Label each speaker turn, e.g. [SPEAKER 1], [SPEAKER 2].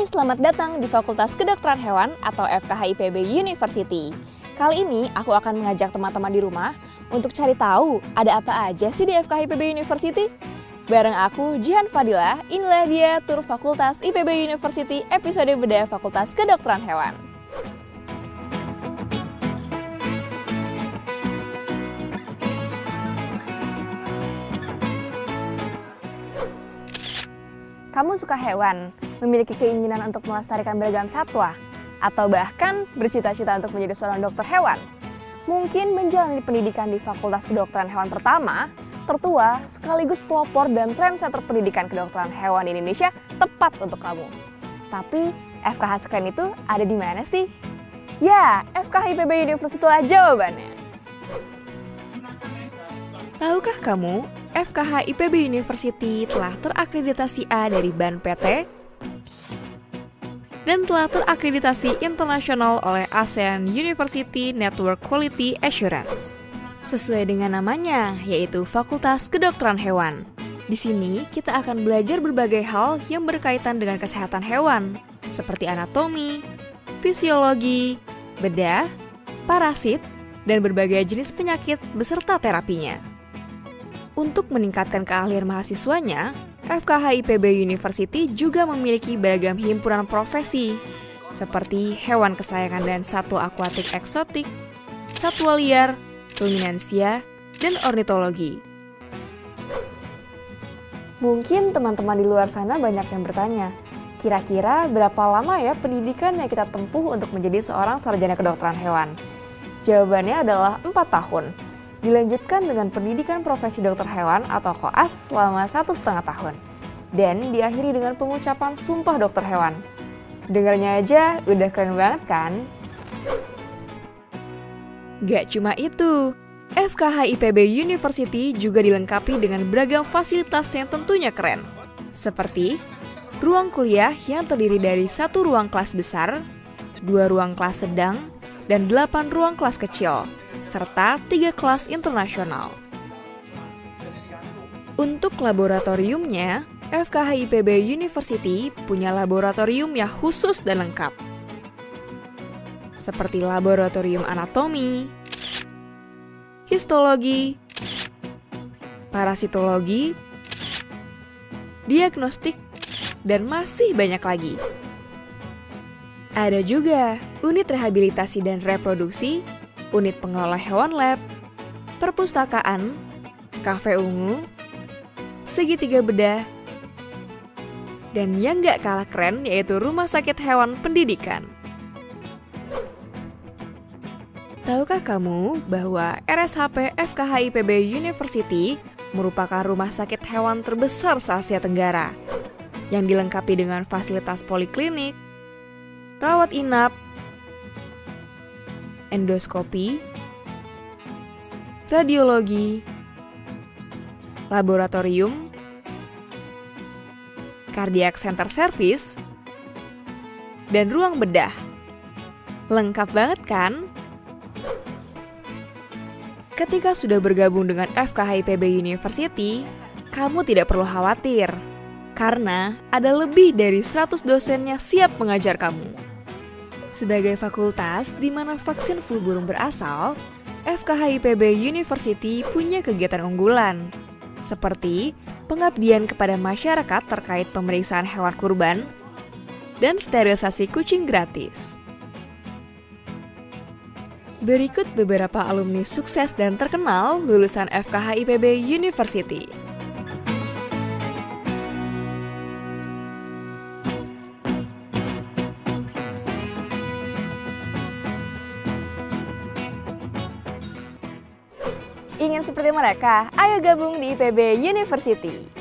[SPEAKER 1] Hai, selamat datang di Fakultas Kedokteran Hewan atau FKH IPB University. Kali ini aku akan mengajak teman-teman di rumah untuk cari tahu ada apa aja sih di FKH IPB University. Bareng aku, Jihan Fadila, inilah dia tur Fakultas IPB University episode bedah Fakultas Kedokteran Hewan. Kamu suka hewan, memiliki keinginan untuk melestarikan beragam satwa, atau bahkan bercita-cita untuk menjadi seorang dokter hewan? Mungkin menjalani pendidikan di Fakultas Kedokteran Hewan pertama, tertua, sekaligus pelopor dan trendsetter pendidikan kedokteran hewan di Indonesia tepat untuk kamu. Tapi, FKH sekeren itu ada di mana sih? Ya, FKH IPB University lah jawabannya. Tahukah kamu, FKH IPB University telah terakreditasi A dari BAN PT dan telah terakreditasi internasional oleh ASEAN University Network Quality Assurance. Sesuai dengan namanya, yaitu Fakultas Kedokteran Hewan. Di sini, kita akan belajar berbagai hal yang berkaitan dengan kesehatan hewan, seperti anatomi, fisiologi, bedah, parasit, dan berbagai jenis penyakit beserta terapinya. Untuk meningkatkan keahlian mahasiswanya, FKH IPB University juga memiliki beragam himpunan profesi, seperti hewan kesayangan dan satwa akuatik eksotik, satwa liar, ruminansia, dan ornitologi. Mungkin teman-teman di luar sana banyak yang bertanya, kira-kira berapa lama ya pendidikan yang kita tempuh untuk menjadi seorang sarjana kedokteran hewan? Jawabannya adalah 4 tahun, dilanjutkan dengan pendidikan profesi dokter hewan atau koas selama satu setengah tahun, dan diakhiri dengan pengucapan sumpah dokter hewan. Dengarnya aja udah keren banget kan? Gak cuma itu, FKH IPB University juga dilengkapi dengan beragam fasilitas yang tentunya keren, seperti ruang kuliah yang terdiri dari satu ruang kelas besar, dua ruang kelas sedang, dan delapan ruang kelas kecil serta tiga kelas internasional. Untuk laboratoriumnya, FKH IPB University punya laboratorium yang khusus dan lengkap. Seperti laboratorium anatomi, histologi, parasitologi, diagnostik, dan masih banyak lagi. Ada juga unit rehabilitasi dan reproduksi unit pengelola hewan lab, perpustakaan, kafe ungu, segitiga bedah, dan yang gak kalah keren yaitu Rumah Sakit Hewan Pendidikan. Tahukah kamu bahwa RSHP FKH IPB University merupakan rumah sakit hewan terbesar se-Asia Tenggara yang dilengkapi dengan fasilitas poliklinik, rawat inap, endoskopi, radiologi, laboratorium, cardiac center service, dan ruang bedah. Lengkap banget kan? Ketika sudah bergabung dengan FKH IPB University, kamu tidak perlu khawatir karena ada lebih dari 100 dosennya siap mengajar kamu. Sebagai fakultas di mana vaksin flu burung berasal, FKH IPB University punya kegiatan unggulan, seperti pengabdian kepada masyarakat terkait pemeriksaan hewan kurban dan sterilisasi kucing gratis. Berikut beberapa alumni sukses dan terkenal lulusan FKH IPB University. Ingin seperti mereka? Ayo gabung di IPB University.